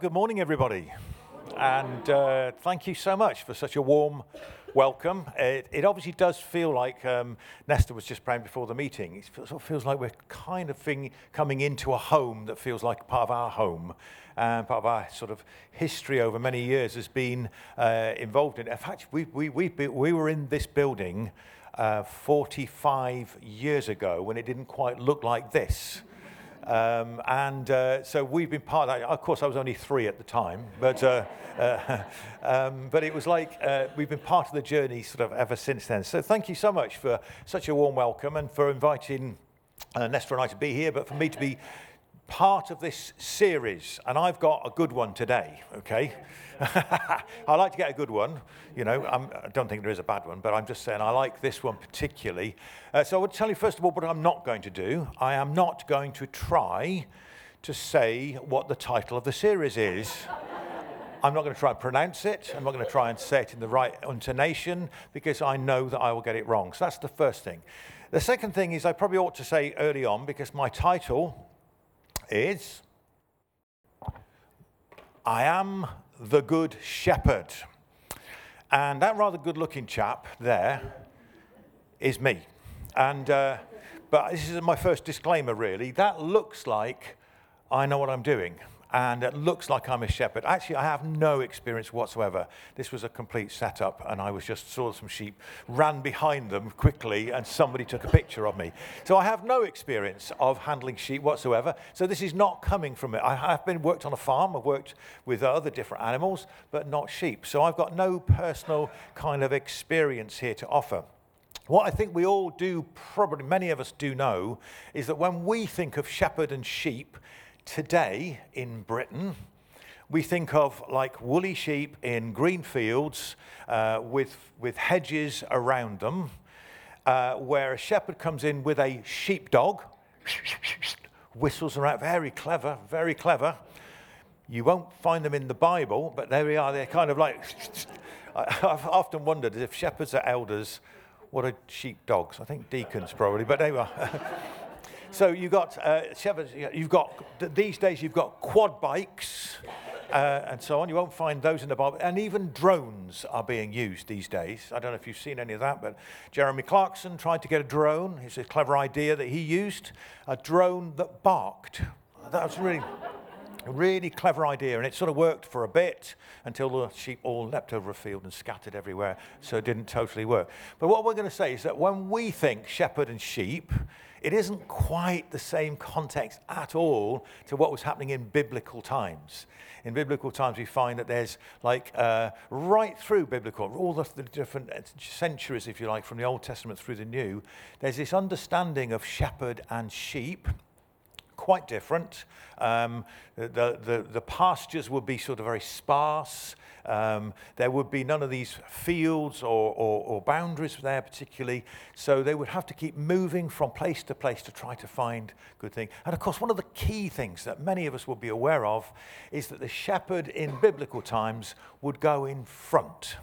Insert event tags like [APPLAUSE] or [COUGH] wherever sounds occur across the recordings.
Good morning, everybody. And uh, thank you so much for such a warm welcome. It, it obviously does feel like um, Nesta was just praying before the meeting. It sort of feels like we're kind of thing, coming into a home that feels like part of our home. And part of our sort of history over many years has been uh, involved in it. In fact, we, we, we, we were in this building uh, 45 years ago when it didn't quite look like this. Um, and uh, so we've been part of that. Of course, I was only three at the time, but, uh, [LAUGHS] uh, um, but it was like uh, we've been part of the journey sort of ever since then. So thank you so much for such a warm welcome and for inviting uh, Nesta and I to be here, but for me to be part of this series. And I've got a good one today, okay? [LAUGHS] I like to get a good one. You know, I'm, I do not think there is a bad one, but I'm just saying I like this one particularly. Uh, so I would tell you first of all what I'm not going to do. I am not going to try to say what the title of the series is. I'm not going to try and pronounce it. I'm not going to try and say it in the right intonation because I know that I will get it wrong. So that's the first thing. The second thing is I probably ought to say early on because my title is I am the Good Shepherd. And that rather good looking chap there is me. And, uh, but this is my first disclaimer, really. That looks like I know what I'm doing and it looks like I'm a shepherd. Actually, I have no experience whatsoever. This was a complete setup, and I was just saw some sheep, ran behind them quickly, and somebody took a picture of me. So I have no experience of handling sheep whatsoever. So this is not coming from it. I have been worked on a farm. I've worked with other different animals, but not sheep. So I've got no personal kind of experience here to offer. What I think we all do, probably many of us do know, is that when we think of shepherd and sheep, today in Britain, we think of like woolly sheep in green fields uh, with, with hedges around them, uh, where a shepherd comes in with a sheepdog, whistles around, very clever, very clever. You won't find them in the Bible, but there we are. They're kind of like, [LAUGHS] I've often wondered if shepherds are elders, what are sheepdogs? I think deacons probably, but there we are. So you've got uh, shepherds, you've got, these days you've got quad bikes uh, and so on. You won't find those in the Bible. And even drones are being used these days. I don't know if you've seen any of that, but Jeremy Clarkson tried to get a drone. It's a clever idea that he used, a drone that barked. That was really, a really clever idea. And it sort of worked for a bit until the sheep all leapt over a field and scattered everywhere. So it didn't totally work. But what we're going to say is that when we think shepherd and sheep, it isn't quite the same context at all to what was happening in biblical times. In biblical times, we find that there's like uh, right through biblical, all the, the different centuries, if you like, from the Old Testament through the New, there's this understanding of shepherd and sheep quite different. Um, the, the, the, pastures would be sort of very sparse. Um, there would be none of these fields or, or, or, boundaries there particularly. So they would have to keep moving from place to place to try to find good things. And of course, one of the key things that many of us will be aware of is that the shepherd in biblical times would go in front.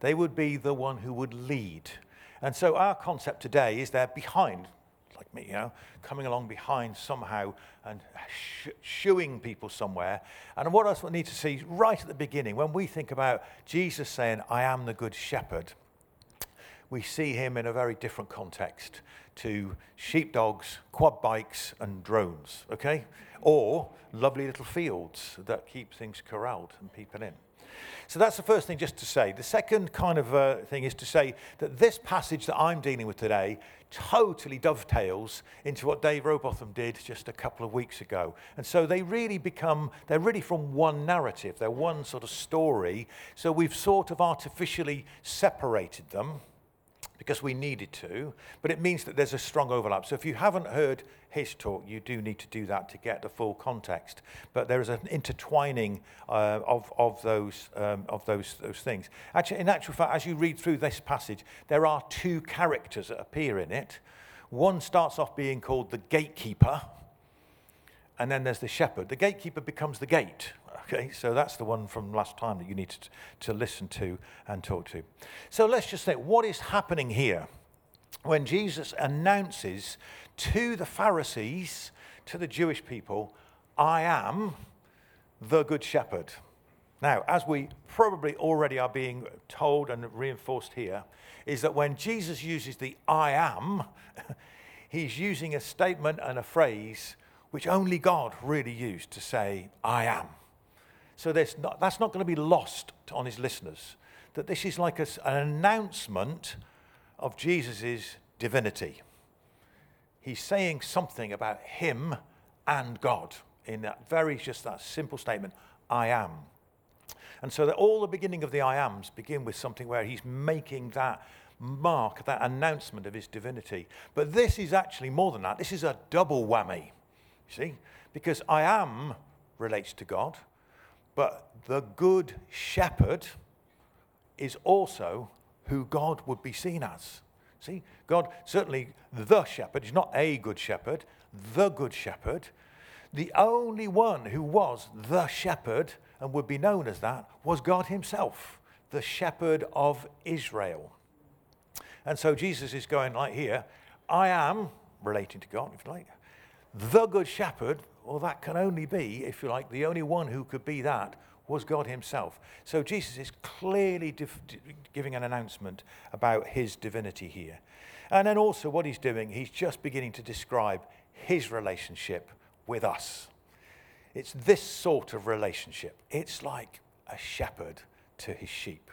They would be the one who would lead. And so our concept today is they're behind like me, you know, coming along behind somehow and sh- shooing people somewhere. And what else we need to see right at the beginning, when we think about Jesus saying, I am the good shepherd, we see him in a very different context to sheepdogs, quad bikes, and drones, okay? Or lovely little fields that keep things corralled and people in. So that's the first thing just to say. The second kind of uh, thing is to say that this passage that I'm dealing with today totally dovetails into what Dave Robotham did just a couple of weeks ago. And so they really become, they're really from one narrative, they're one sort of story. So we've sort of artificially separated them because we needed to, but it means that there's a strong overlap. So if you haven't heard his talk, you do need to do that to get the full context. But there is an intertwining uh, of, of, those, um, of those, those things. Actually, in actual fact, as you read through this passage, there are two characters that appear in it. One starts off being called the gatekeeper, and then there's the shepherd. The gatekeeper becomes the gate, Okay, so that's the one from last time that you need to, to listen to and talk to. So let's just think what is happening here when Jesus announces to the Pharisees, to the Jewish people, I am the Good Shepherd. Now, as we probably already are being told and reinforced here, is that when Jesus uses the I am, [LAUGHS] he's using a statement and a phrase which only God really used to say, I am. So not, that's not going to be lost on his listeners. That this is like a, an announcement of Jesus' divinity. He's saying something about him and God in that very, just that simple statement, I am. And so that all the beginning of the I ams begin with something where he's making that mark, that announcement of his divinity. But this is actually more than that. This is a double whammy, you see, because I am relates to God, but the good shepherd is also who God would be seen as. See, God, certainly the shepherd, he's not a good shepherd, the good shepherd. The only one who was the shepherd and would be known as that was God himself, the shepherd of Israel. And so Jesus is going like here, I am, relating to God, if you like, the good shepherd. Well, that can only be, if you like, the only one who could be that was God himself. So Jesus is clearly dif- giving an announcement about his divinity here. And then also, what he's doing, he's just beginning to describe his relationship with us. It's this sort of relationship. It's like a shepherd to his sheep.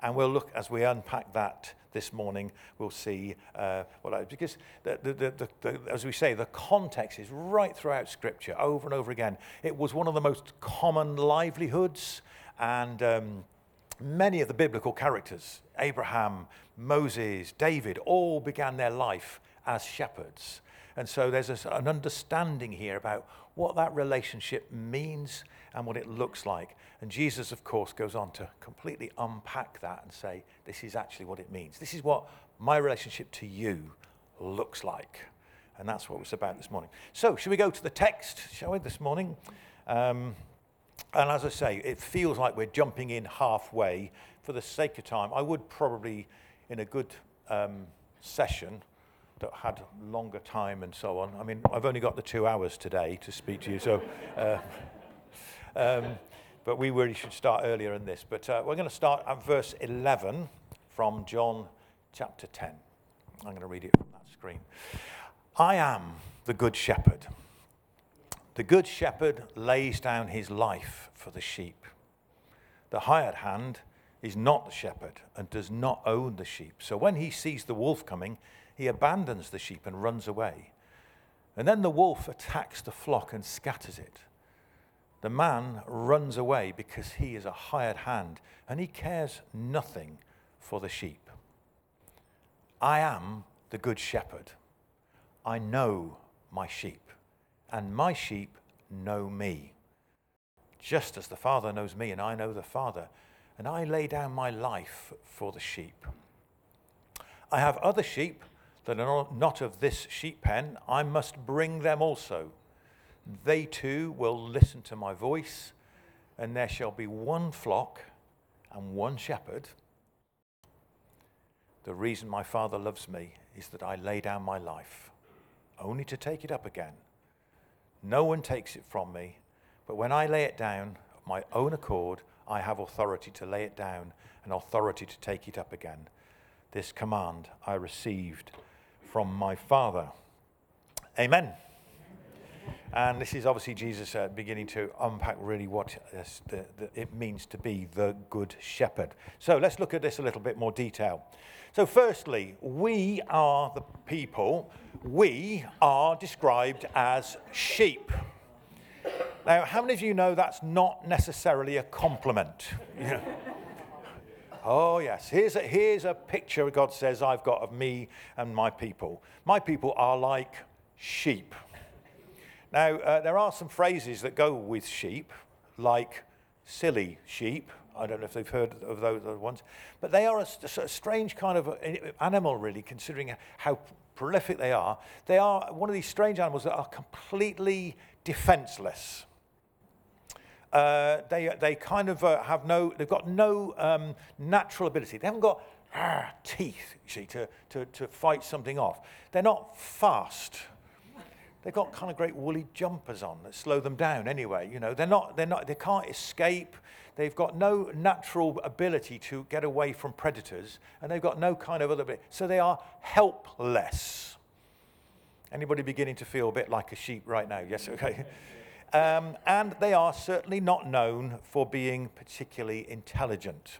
And we'll look as we unpack that this morning, we'll see uh, what I, because the, the, the, as we say, the context is right throughout Scripture, over and over again. It was one of the most common livelihoods, and um, many of the biblical characters, Abraham, Moses, David, all began their life as shepherds. And so there's a, an understanding here about what that relationship means and what it looks like. And Jesus, of course, goes on to completely unpack that and say, this is actually what it means. This is what my relationship to you looks like. And that's what it's about this morning. So, should we go to the text, shall we, this morning? Um, and as I say, it feels like we're jumping in halfway. For the sake of time, I would probably, in a good um, session, that had longer time and so on. I mean, I've only got the two hours today to speak to you, so. Uh, um, but we really should start earlier in this. But uh, we're going to start at verse 11 from John chapter 10. I'm going to read it from that screen. I am the good shepherd. The good shepherd lays down his life for the sheep. The hired hand is not the shepherd and does not own the sheep. So when he sees the wolf coming, he abandons the sheep and runs away. And then the wolf attacks the flock and scatters it. The man runs away because he is a hired hand and he cares nothing for the sheep. I am the good shepherd. I know my sheep, and my sheep know me. Just as the Father knows me, and I know the Father, and I lay down my life for the sheep. I have other sheep that are not of this sheep pen, I must bring them also. They too will listen to my voice, and there shall be one flock and one shepherd. The reason my Father loves me is that I lay down my life, only to take it up again. No one takes it from me, but when I lay it down of my own accord, I have authority to lay it down and authority to take it up again. This command I received from my Father. Amen. And this is obviously Jesus uh, beginning to unpack really what the, the, it means to be the good shepherd. So let's look at this a little bit more detail. So, firstly, we are the people, we are described as sheep. Now, how many of you know that's not necessarily a compliment? [LAUGHS] Oh, yes. Here's a, here's a picture God says I've got of me and my people. My people are like sheep. Now, uh, there are some phrases that go with sheep, like silly sheep. I don't know if they've heard of those ones. But they are a, a strange kind of animal, really, considering how prolific they are. They are one of these strange animals that are completely defenseless. Uh, they, they kind of uh, have no, they've got no um, natural ability. They haven't got ah, teeth, you see, to, to, to fight something off. They're not fast. They've got kind of great woolly jumpers on that slow them down anyway. You know, they're not, they're not, they can't escape. They've got no natural ability to get away from predators, and they've got no kind of other. So they are helpless. Anybody beginning to feel a bit like a sheep right now? Yes, okay. [LAUGHS] Um, and they are certainly not known for being particularly intelligent.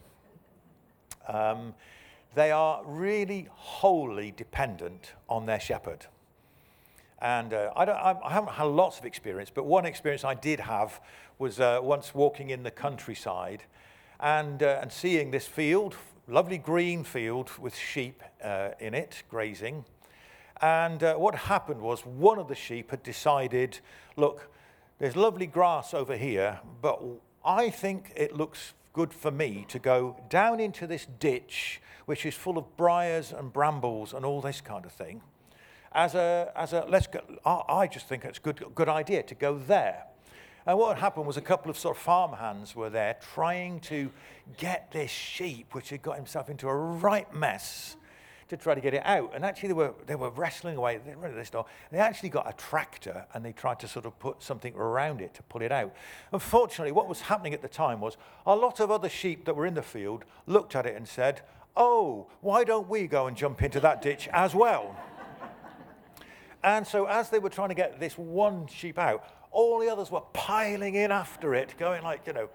Um, they are really wholly dependent on their shepherd. And uh, I, I, haven't had lots of experience, but one experience I did have was uh, once walking in the countryside and, uh, and seeing this field, lovely green field with sheep uh, in it, grazing. And uh, what happened was one of the sheep had decided, look, there's lovely grass over here, but I think it looks good for me to go down into this ditch, which is full of briars and brambles and all this kind of thing. As a, as a let's go, I just think it's a good, good idea to go there. And what happened was a couple of sort of farm hands were there trying to get this sheep, which had got himself into a right mess, to try to get it out. And actually, they were, they were wrestling away. They, this they actually got a tractor and they tried to sort of put something around it to pull it out. Unfortunately, what was happening at the time was a lot of other sheep that were in the field looked at it and said, Oh, why don't we go and jump into that ditch as well? And so, as they were trying to get this one sheep out, all the others were piling in after it, going like, you know.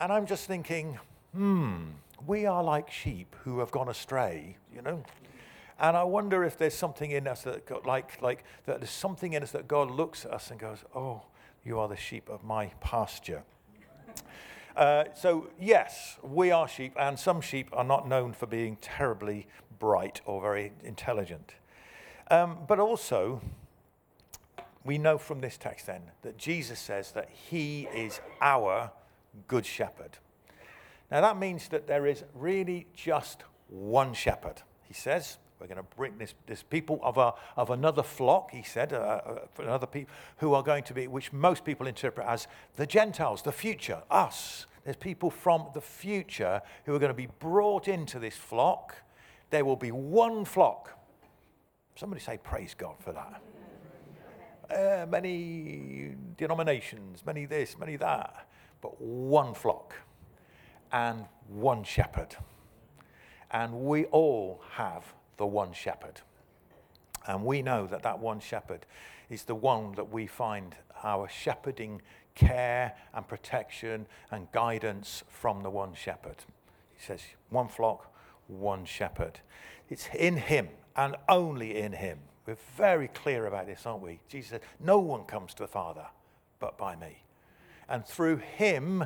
And I'm just thinking, hmm, we are like sheep who have gone astray, you know. And I wonder if there's something in us that, got, like, like, that there's something in us that God looks at us and goes, oh, you are the sheep of my pasture. Uh, so, yes, we are sheep, and some sheep are not known for being terribly bright or very intelligent. Um, but also, we know from this text then that Jesus says that he is our good shepherd. Now, that means that there is really just one shepherd. He says, we're going to bring this, this people of, a, of another flock, he said, uh, uh, another people who are going to be, which most people interpret as the Gentiles, the future, us. There's people from the future who are going to be brought into this flock. There will be one flock. Somebody say, Praise God for that. Uh, many denominations, many this, many that, but one flock and one shepherd. And we all have the one shepherd. And we know that that one shepherd is the one that we find our shepherding care and protection and guidance from the one shepherd. He says, one flock, one shepherd. It's in him and only in him. We're very clear about this, aren't we? Jesus said, No one comes to the Father but by me. And through him,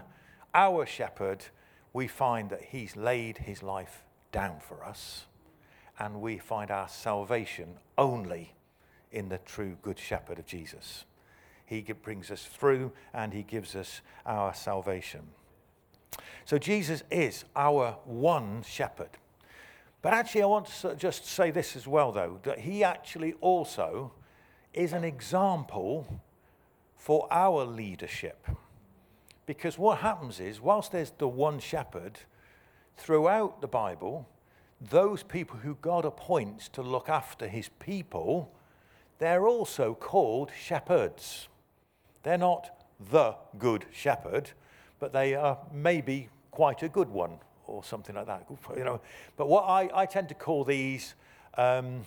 our shepherd, we find that he's laid his life down for us and we find our salvation only in the true Good Shepherd of Jesus. He brings us through and he gives us our salvation. So Jesus is our one shepherd. But actually, I want to just say this as well, though, that he actually also is an example for our leadership. Because what happens is, whilst there's the one shepherd, throughout the Bible, those people who God appoints to look after his people, they're also called shepherds. They're not the good shepherd, but they are maybe quite a good one or something like that. You know, but what I, I tend to call these um,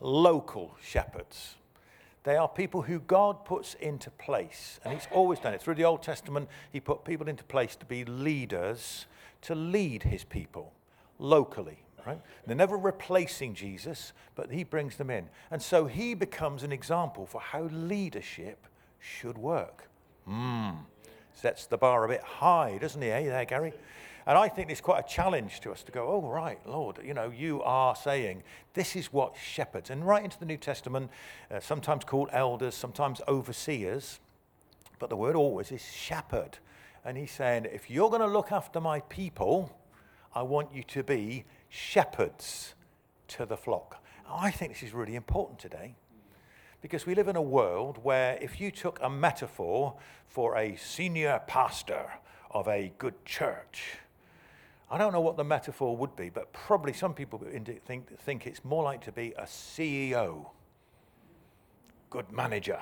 local shepherds. They are people who God puts into place, and He's always done it. Through the Old Testament, He put people into place to be leaders, to lead His people locally right? They're never replacing Jesus, but he brings them in. And so he becomes an example for how leadership should work. Hmm. Sets the bar a bit high, doesn't he? Hey, there, Gary? And I think it's quite a challenge to us to go, oh, right, Lord, you know, you are saying this is what shepherds, and right into the New Testament, uh, sometimes called elders, sometimes overseers, but the word always is shepherd. And he's saying, if you're going to look after my people, I want you to be shepherds to the flock. I think this is really important today because we live in a world where if you took a metaphor for a senior pastor of a good church, I don't know what the metaphor would be, but probably some people think, think it's more like to be a CEO good manager.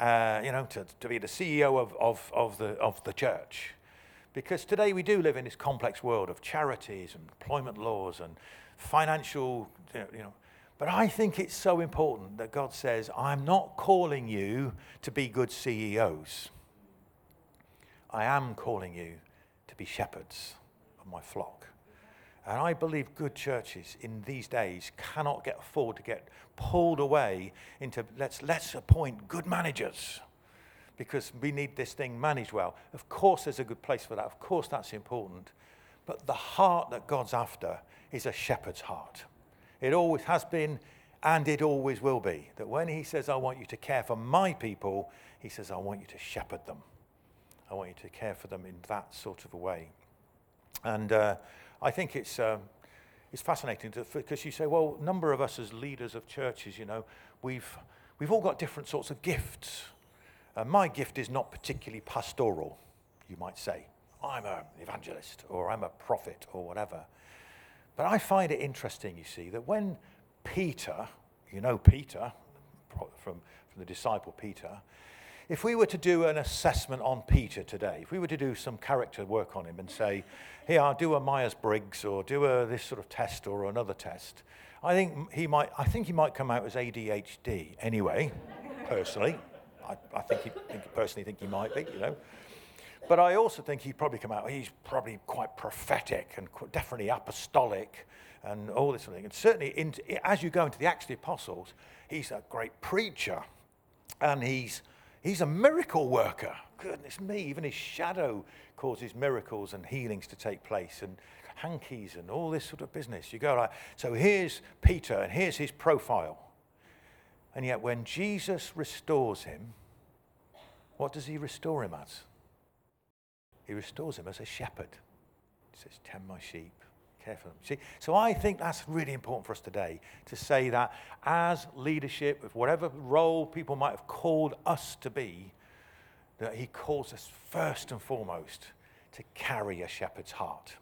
Uh, you know, to, to be the CEO of, of, of, the, of the church. Because today we do live in this complex world of charities and employment laws and financial, you know. But I think it's so important that God says, I'm not calling you to be good CEOs. I am calling you be shepherds of my flock. And I believe good churches in these days cannot get afford to get pulled away into let's, let's appoint good managers because we need this thing managed well. Of course, there's a good place for that. Of course, that's important. But the heart that God's after is a shepherd's heart. It always has been, and it always will be. That when He says, I want you to care for my people, He says, I want you to shepherd them. I want you to care for them in that sort of a way. And uh, I think it's, um, it's fascinating because you say, well, a number of us as leaders of churches, you know, we've, we've all got different sorts of gifts. Uh, my gift is not particularly pastoral, you might say. I'm an evangelist or I'm a prophet or whatever. But I find it interesting, you see, that when Peter, you know Peter, from, from the disciple Peter, if we were to do an assessment on Peter today, if we were to do some character work on him and say, here, I'll do a Myers-Briggs or do a, this sort of test or another test, I think he might, I think he might come out as ADHD anyway, personally. I, I think, he, think, personally think he might be, you know. But I also think he'd probably come out, he's probably quite prophetic and definitely apostolic and all this sort of thing. And certainly, in, as you go into the Acts of the Apostles, he's a great preacher and he's, he's a miracle worker. Goodness me, even his shadow causes miracles and healings to take place and hankies and all this sort of business. You go like, so here's Peter and here's his profile. And yet, when Jesus restores him, what does he restore him as? He restores him as a shepherd. He says, Tend my sheep, care for them. See? So I think that's really important for us today to say that as leadership, of whatever role people might have called us to be, that he calls us first and foremost to carry a shepherd's heart.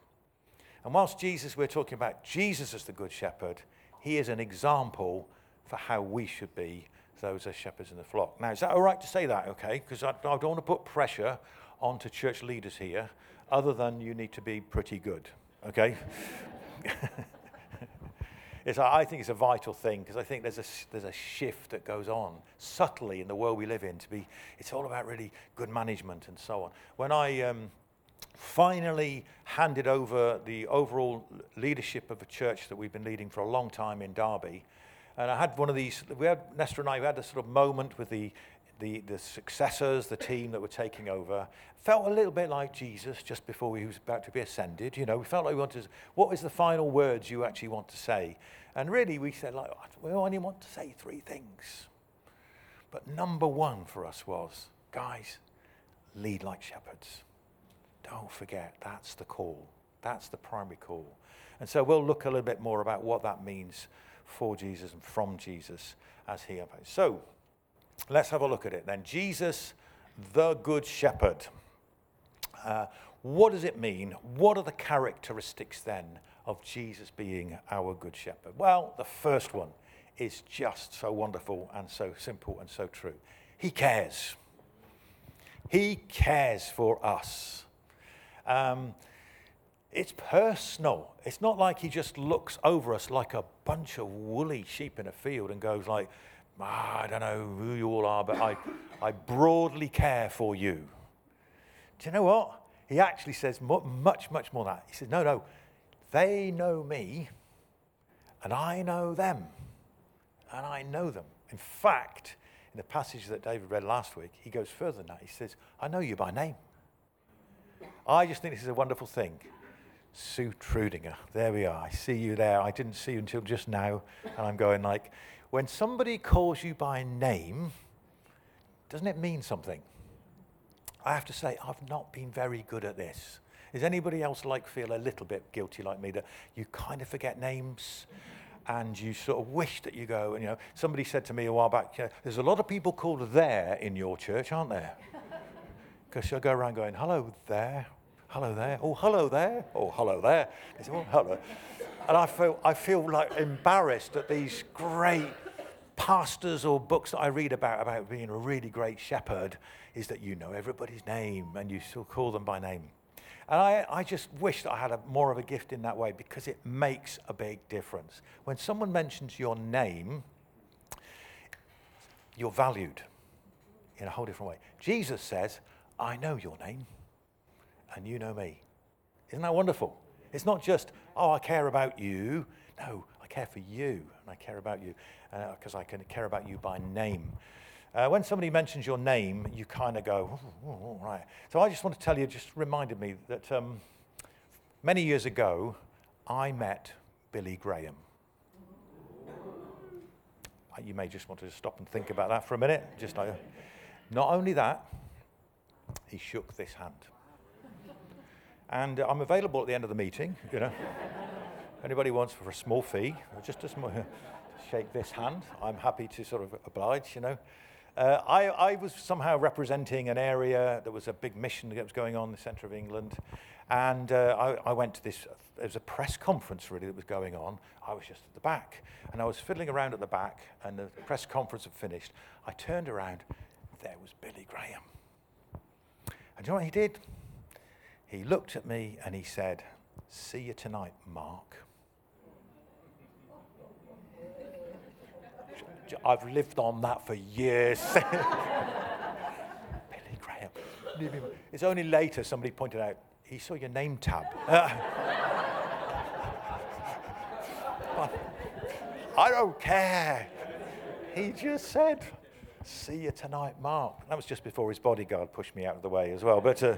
And whilst Jesus, we're talking about Jesus as the good shepherd, he is an example for how we should be those as shepherds in the flock. Now, is that all right to say that, okay? Because I, I don't want to put pressure onto church leaders here, other than you need to be pretty good, okay? [LAUGHS] it's, I think it's a vital thing because I think there's a, there's a shift that goes on subtly in the world we live in to be, it's all about really good management and so on. When I um, finally handed over the overall leadership of a church that we've been leading for a long time in Derby, and I had one of these, we had, Nesta and I, we had a sort of moment with the, the, the successors, the team that were taking over. Felt a little bit like Jesus just before he was about to be ascended. You know, we felt like we wanted to, what is the final words you actually want to say? And really we said like, we only want to say three things. But number one for us was, guys, lead like shepherds. Don't forget, that's the call. That's the primary call. And so we'll look a little bit more about what that means for Jesus and from Jesus as he opposed. So let's have a look at it then. Jesus, the Good Shepherd. Uh, what does it mean? What are the characteristics then of Jesus being our Good Shepherd? Well, the first one is just so wonderful and so simple and so true. He cares. He cares for us. Um, it's personal. It's not like he just looks over us like a bunch of woolly sheep in a field and goes like, ah, I don't know who you all are, but I, I broadly care for you. Do you know what? He actually says much, much more than that. He says, no, no, they know me and I know them and I know them. In fact, in the passage that David read last week, he goes further than that. He says, I know you by name. I just think this is a wonderful thing. Sue Trudinger. There we are. I see you there. I didn't see you until just now. And I'm going like, when somebody calls you by name, doesn't it mean something? I have to say, I've not been very good at this. Is anybody else like feel a little bit guilty like me that you kind of forget names and you sort of wish that you go and you know somebody said to me a while back, there's a lot of people called there in your church, aren't there? [LAUGHS] Because you'll go around going, hello there, hello there, oh, hello there, oh, hello there. Say, oh, hello. And I feel, I feel like embarrassed at these great pastors or books that I read about, about being a really great shepherd, is that you know everybody's name and you still call them by name. And I, I just wish that I had a, more of a gift in that way because it makes a big difference. When someone mentions your name, you're valued in a whole different way. Jesus says, I know your name and you know me. Isn't that wonderful? It's not just, oh, I care about you. No, I care for you and I care about you because uh, I can care about you by name. Uh, when somebody mentions your name, you kind of go, oh, oh, right. So I just want to tell you, just reminded me that um, many years ago, I met Billy Graham. Uh, you may just want to stop and think about that for a minute. Just like, not only that, he shook this hand. And I'm available at the end of the meeting, you know. Anybody wants for a small fee, just a small, [LAUGHS] shake this hand, I'm happy to sort of oblige, you know. Uh, I, I, was somehow representing an area that was a big mission that was going on in the centre of England. And uh, I, I, went to this, there was a press conference really that was going on. I was just at the back. And I was fiddling around at the back, and the press conference had finished. I turned around, there was Billy Graham. And you know what he did? He looked at me and he said, See you tonight, Mark. I've lived on that for years. [LAUGHS] Billy Graham. It's only later somebody pointed out, he saw your name tab. [LAUGHS] I don't care. He just said, see you tonight, Mark. That was just before his bodyguard pushed me out of the way as well. But, uh,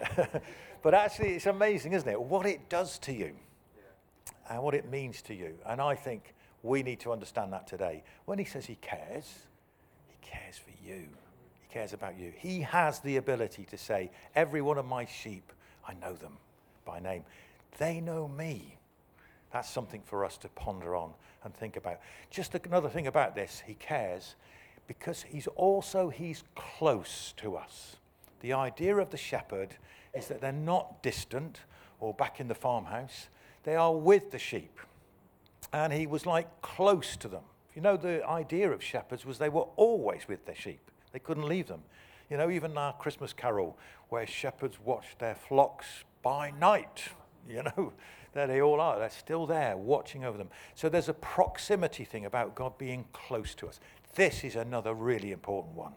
[LAUGHS] but actually, it's amazing, isn't it? What it does to you and what it means to you. And I think we need to understand that today. When he says he cares, he cares for you. He cares about you. He has the ability to say, Every one of my sheep, I know them by name. They know me. That's something for us to ponder on and think about. Just another thing about this, he cares because he's also he's close to us. The idea of the shepherd is that they're not distant or back in the farmhouse. They are with the sheep and he was like close to them. You know, the idea of shepherds was they were always with their sheep, they couldn't leave them. You know, even our Christmas carol, where shepherds watch their flocks by night, you [LAUGHS] know, there they all are. They're still there watching over them. So there's a proximity thing about God being close to us. This is another really important one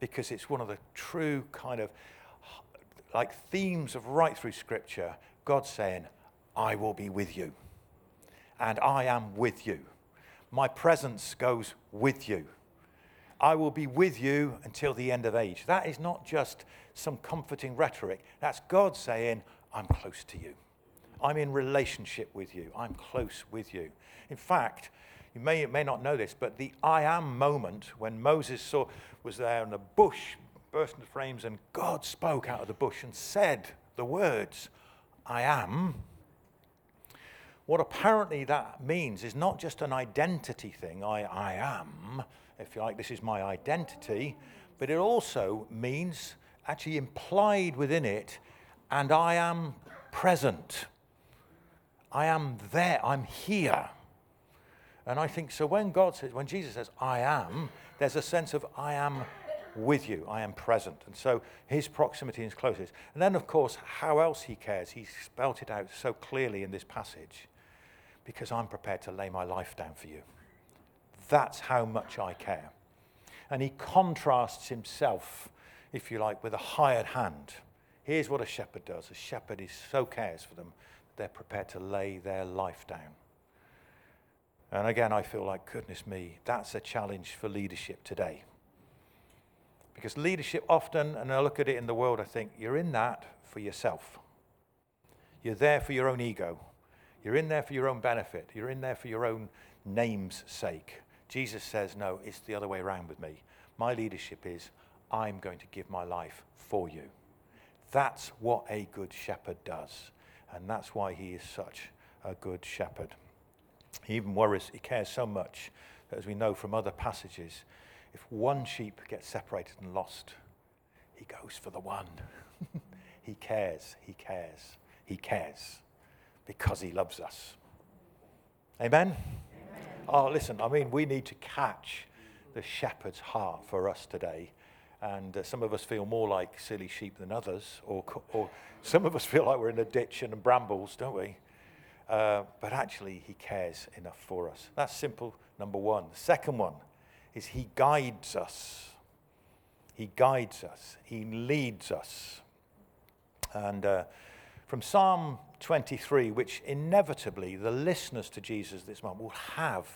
because it's one of the true kind of like themes of right through Scripture. God saying, I will be with you and I am with you. My presence goes with you. I will be with you until the end of age. That is not just some comforting rhetoric. That's God saying, I'm close to you. I'm in relationship with you. I'm close with you. In fact, you may, may not know this, but the I am moment when Moses saw, was there in the bush burst into flames and God spoke out of the bush and said the words, I am what apparently that means is not just an identity thing, I, I am, if you like, this is my identity, but it also means, actually implied within it, and I am present. I am there, I'm here. And I think so when God says, when Jesus says, I am, there's a sense of I am with you, I am present. And so his proximity is closest. And then, of course, how else he cares, he spelt it out so clearly in this passage because I'm prepared to lay my life down for you. That's how much I care. And he contrasts himself, if you like, with a hired hand. Here's what a shepherd does a shepherd is so cares for them, that they're prepared to lay their life down. And again, I feel like, goodness me, that's a challenge for leadership today. Because leadership often, and I look at it in the world, I think, you're in that for yourself. You're there for your own ego. You're in there for your own benefit. You're in there for your own name's sake. Jesus says, no, it's the other way around with me. My leadership is, I'm going to give my life for you. That's what a good shepherd does. And that's why he is such a good shepherd. He even worries, he cares so much that, as we know from other passages, if one sheep gets separated and lost, he goes for the one. [LAUGHS] he cares, he cares, he cares because he loves us. Amen? Amen? oh, listen, I mean, we need to catch the shepherd's heart for us today. And uh, some of us feel more like silly sheep than others, or, or some of us feel like we're in a ditch and brambles, don't we? Uh, but actually, he cares enough for us. That's simple, number one. The second one is he guides us. He guides us, he leads us. And uh, from Psalm 23, which inevitably the listeners to Jesus this month will have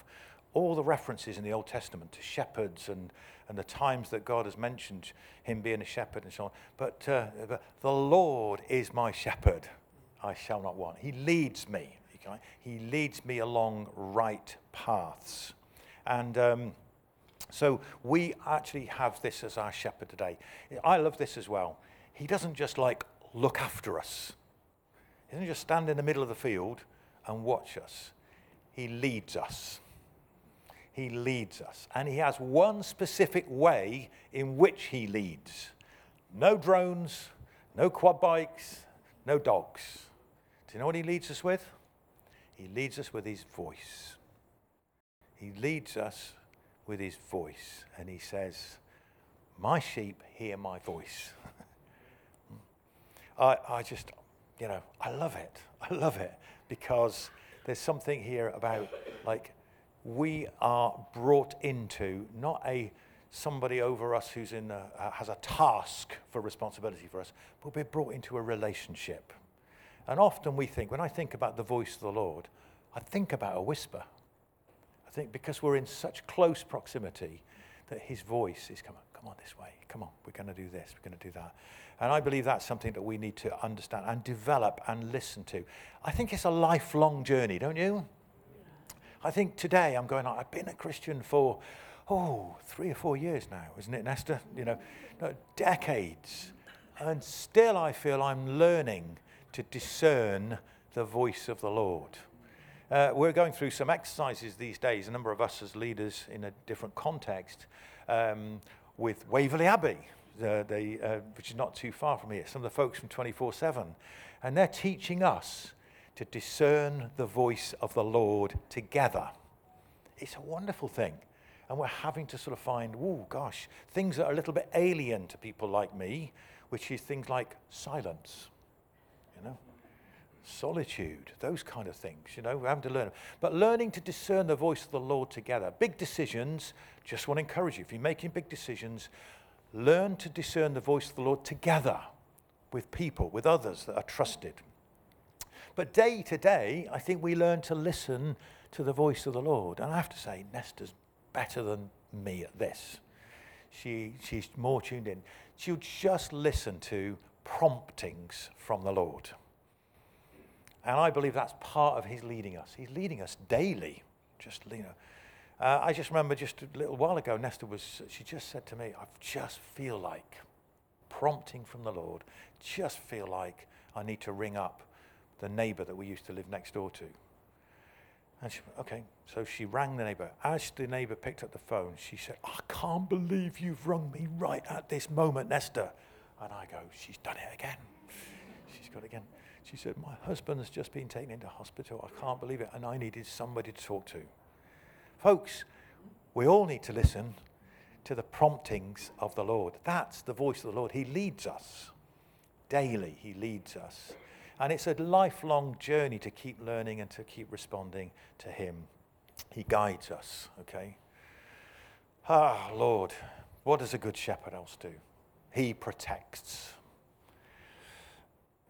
all the references in the Old Testament to shepherds and, and the times that God has mentioned him being a shepherd and so on. But, uh, but the Lord is my shepherd, I shall not want. He leads me. He leads me along right paths. And um, so we actually have this as our shepherd today. I love this as well. He doesn't just like look after us, he doesn't just stand in the middle of the field and watch us. He leads us. He leads us. And he has one specific way in which he leads. No drones, no quad bikes, no dogs. Do you know what he leads us with? He leads us with his voice. He leads us with his voice. And he says, My sheep hear my voice. [LAUGHS] I, I just, you know, I love it. I love it because there's something here about like we are brought into not a somebody over us who's in a, has a task for responsibility for us, but we're brought into a relationship. And often we think, when I think about the voice of the Lord, I think about a whisper. I think because we're in such close proximity that his voice is coming, come on this way, come on, we're going to do this, we're going to do that. And I believe that's something that we need to understand and develop and listen to. I think it's a lifelong journey, don't you? I think today I'm going, I've been a Christian for, oh, three or four years now, isn't it, Nesta? You know, no, decades. And still I feel I'm learning to discern the voice of the Lord. Uh, we're going through some exercises these days, a number of us as leaders in a different context, um, with Waverley Abbey, uh, they, uh, which is not too far from here, some of the folks from 24 7. And they're teaching us to discern the voice of the Lord together. It's a wonderful thing. And we're having to sort of find, oh gosh, things that are a little bit alien to people like me, which is things like silence solitude, those kind of things. You know, we're having to learn. But learning to discern the voice of the Lord together. Big decisions, just want to encourage you. If you're making big decisions, learn to discern the voice of the Lord together with people, with others that are trusted. But day to day, I think we learn to listen to the voice of the Lord. And I have to say, Nesta's better than me at this. She, she's more tuned in. She'll just listen to promptings from the Lord. And I believe that's part of his leading us. He's leading us daily. Just, you know. Uh, I just remember just a little while ago, Nesta was, she just said to me, I just feel like, prompting from the Lord, just feel like I need to ring up the neighbor that we used to live next door to. And she, okay, so she rang the neighbor. As the neighbor picked up the phone, she said, I can't believe you've rung me right at this moment, Nesta. And I go, she's done it again. She's got it again. She said, My husband has just been taken into hospital. I can't believe it. And I needed somebody to talk to. Folks, we all need to listen to the promptings of the Lord. That's the voice of the Lord. He leads us daily, He leads us. And it's a lifelong journey to keep learning and to keep responding to Him. He guides us, okay? Ah, Lord, what does a good shepherd else do? He protects.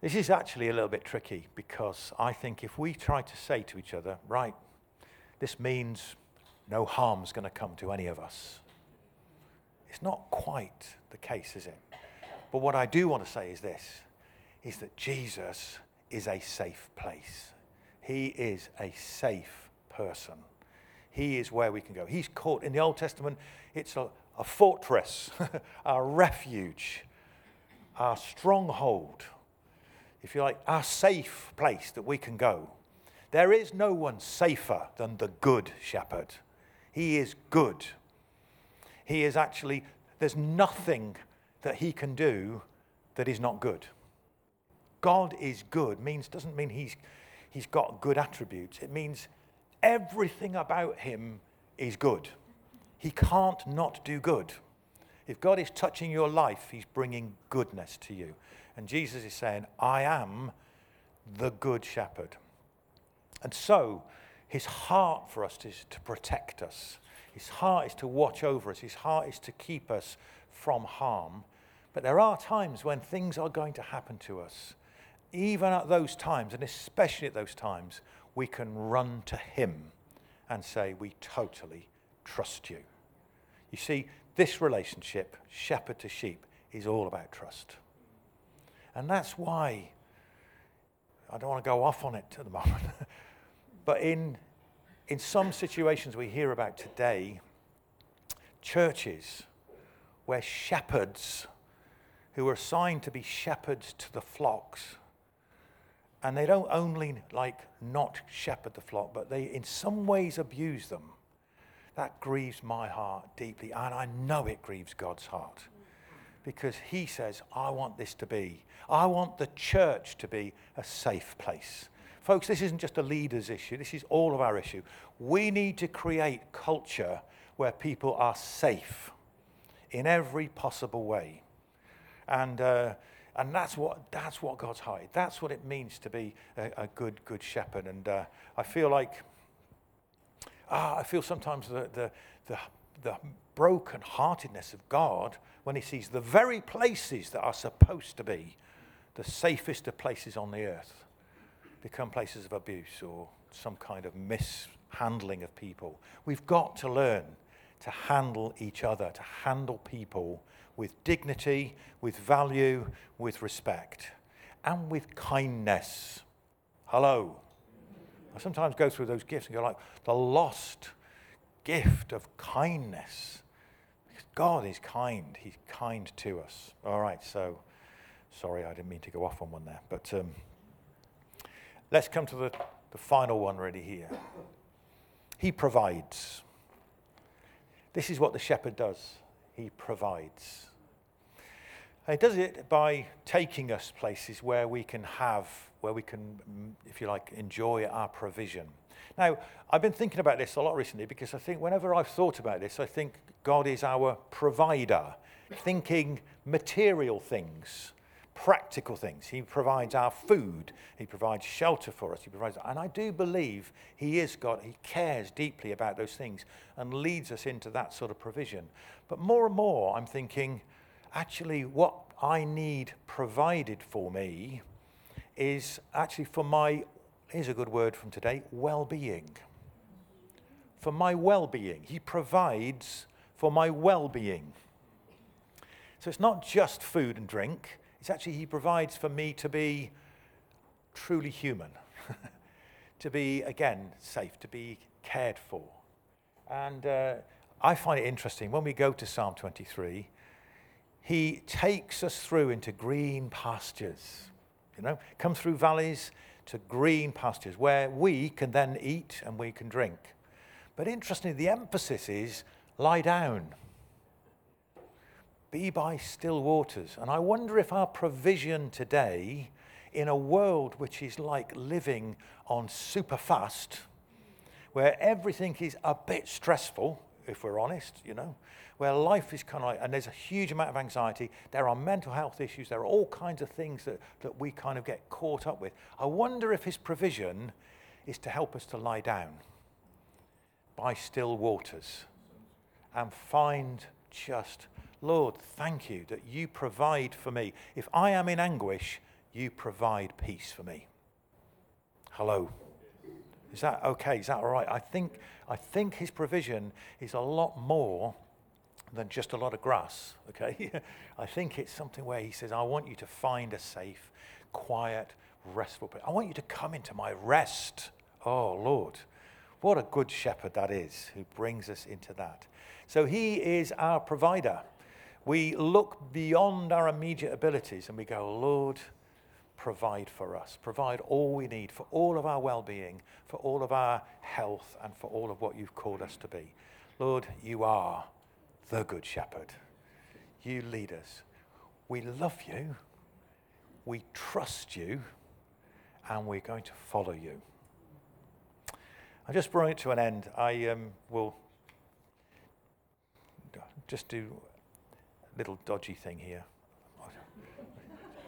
This is actually a little bit tricky because I think if we try to say to each other, right, this means no harm's going to come to any of us, it's not quite the case, is it? But what I do want to say is this is that Jesus is a safe place. He is a safe person. He is where we can go. He's caught in the Old Testament, it's a, a fortress, [LAUGHS] a refuge, a stronghold if you like, our safe place that we can go. There is no one safer than the good shepherd. He is good. He is actually, there's nothing that he can do that is not good. God is good means doesn't mean he's he's got good attributes. It means everything about him is good. He can't not do good. If God is touching your life, he's bringing goodness to you. And Jesus is saying, I am the good shepherd. And so, his heart for us is to protect us. His heart is to watch over us. His heart is to keep us from harm. But there are times when things are going to happen to us. Even at those times, and especially at those times, we can run to Him and say, We totally trust you. You see, this relationship, shepherd to sheep, is all about trust. And that's why I don't want to go off on it at the [LAUGHS] moment. but in, in some situations we hear about today, churches where shepherds who are assigned to be shepherds to the flocks, and they don't only like not shepherd the flock, but they in some ways abuse them. That grieves my heart deeply, and I know it grieves God's heart because He says, I want this to be, I want the church to be a safe place. Folks, this isn't just a leader's issue, this is all of our issue. We need to create culture where people are safe in every possible way. And, uh, and that's, what, that's what God's heart That's what it means to be a, a good, good shepherd. And uh, I feel like, ah, I feel sometimes the, the, the, the broken heartedness of God when he sees the very places that are supposed to be the safest of places on the earth become places of abuse or some kind of mishandling of people. We've got to learn to handle each other, to handle people with dignity, with value, with respect, and with kindness. Hello. I sometimes go through those gifts and go like, the lost gift of kindness. Because God is kind. He's kind to us. All right, so sorry, I didn't mean to go off on one there. But um, let's come to the, the final one really here. He provides. This is what the shepherd does. He provides. And he does it by taking us places where we can have, where we can, mm, if you like, enjoy our provision. Now, I've been thinking about this a lot recently because I think whenever I've thought about this, I think God is our provider, thinking material things practical things. He provides our food. He provides shelter for us. He provides, and I do believe He is God. He cares deeply about those things and leads us into that sort of provision. But more and more, I'm thinking, actually, what I need provided for me is actually for my, here's a good word from today, well being. For my well being. He provides for my well being. So it's not just food and drink, it's actually He provides for me to be truly human, [LAUGHS] to be, again, safe, to be cared for. And uh, I find it interesting when we go to Psalm 23, He takes us through into green pastures, you know, come through valleys to green pastures where we can then eat and we can drink. But interestingly, the emphasis is lie down be by still waters. And I wonder if our provision today, in a world which is like living on super fast, where everything is a bit stressful, if we're honest, you know, where life is kind of like, and there's a huge amount of anxiety, there are mental health issues, there are all kinds of things that, that we kind of get caught up with. I wonder if his provision is to help us to lie down by still waters and find just Lord, thank you that you provide for me. If I am in anguish, you provide peace for me. Hello. Is that okay? Is that all right? I think, I think his provision is a lot more than just a lot of grass, [LAUGHS] okay? I think it's something where he says, I want you to find a safe, quiet, restful place. I want you to come into my rest. Oh, Lord. What a good shepherd that is who brings us into that. So he is our provider we look beyond our immediate abilities and we go, Lord, provide for us. Provide all we need for all of our well being, for all of our health, and for all of what you've called us to be. Lord, you are the Good Shepherd. You lead us. We love you, we trust you, and we're going to follow you. I just bring it to an end. I um, will just do a little dodgy thing here.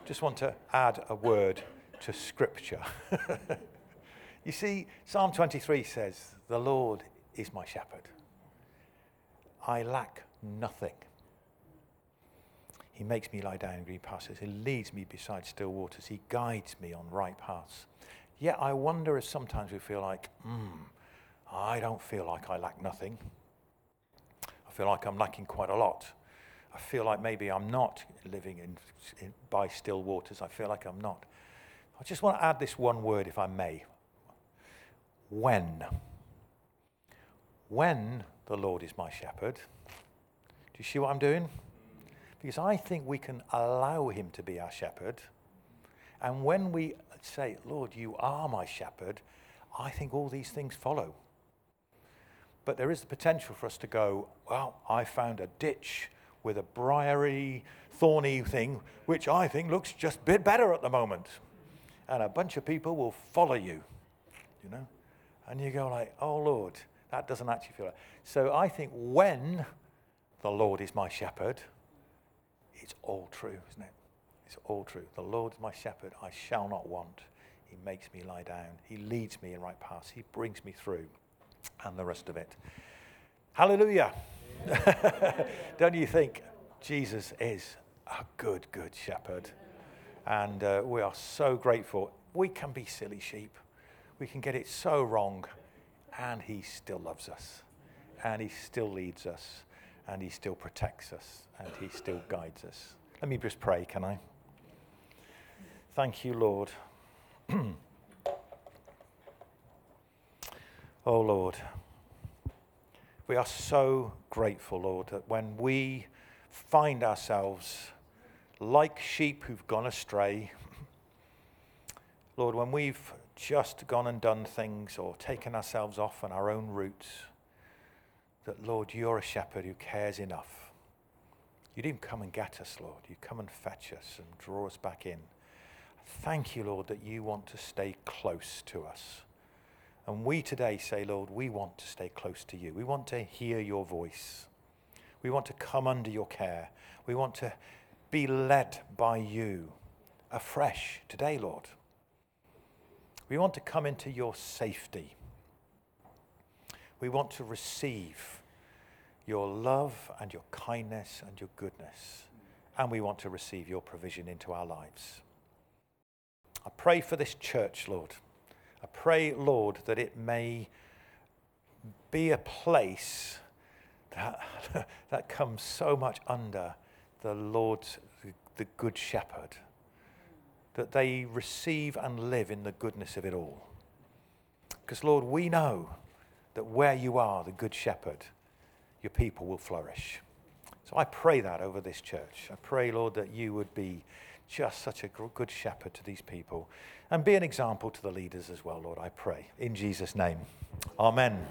Just want to add a word to Scripture. [LAUGHS] you see, Psalm 23 says, The Lord is my shepherd. I lack nothing. He makes me lie down in green pastures. He leads me beside still waters. He guides me on right paths. Yet I wonder if sometimes we feel like, hmm, I don't feel like I lack nothing. I feel like I'm lacking quite a lot. I feel like maybe I'm not living in, in, by still waters. I feel like I'm not. I just want to add this one word, if I may. When. When the Lord is my shepherd. Do you see what I'm doing? Because I think we can allow him to be our shepherd. And when we say, Lord, you are my shepherd, I think all these things follow. But there is the potential for us to go, well, I found a ditch with a briary, thorny thing, which I think looks just a bit better at the moment. And a bunch of people will follow you, you know? And you go like, oh, Lord, that doesn't actually feel like. So I think when the Lord is my shepherd, it's all true, isn't it? It's all true. The Lord is my shepherd, I shall not want. He makes me lie down. He leads me in right paths. He brings me through. And the rest of it. Hallelujah. [LAUGHS] Don't you think Jesus is a good, good shepherd? And uh, we are so grateful. We can be silly sheep, we can get it so wrong, and He still loves us, and He still leads us, and He still protects us, and He still guides us. Let me just pray, can I? Thank you, Lord. [CLEARS THROAT] oh, Lord. We are so grateful, Lord, that when we find ourselves like sheep who've gone astray, Lord, when we've just gone and done things or taken ourselves off on our own routes, that, Lord, you're a shepherd who cares enough. You didn't come and get us, Lord. You'd come and fetch us and draw us back in. Thank you, Lord, that you want to stay close to us. And we today say, Lord, we want to stay close to you. We want to hear your voice. We want to come under your care. We want to be led by you afresh today, Lord. We want to come into your safety. We want to receive your love and your kindness and your goodness. And we want to receive your provision into our lives. I pray for this church, Lord. I pray, Lord, that it may be a place that, [LAUGHS] that comes so much under the Lord's, the, the Good Shepherd, that they receive and live in the goodness of it all. Because, Lord, we know that where you are, the Good Shepherd, your people will flourish. So I pray that over this church. I pray, Lord, that you would be just such a good shepherd to these people and be an example to the leaders as well, Lord, I pray. In Jesus' name. Amen.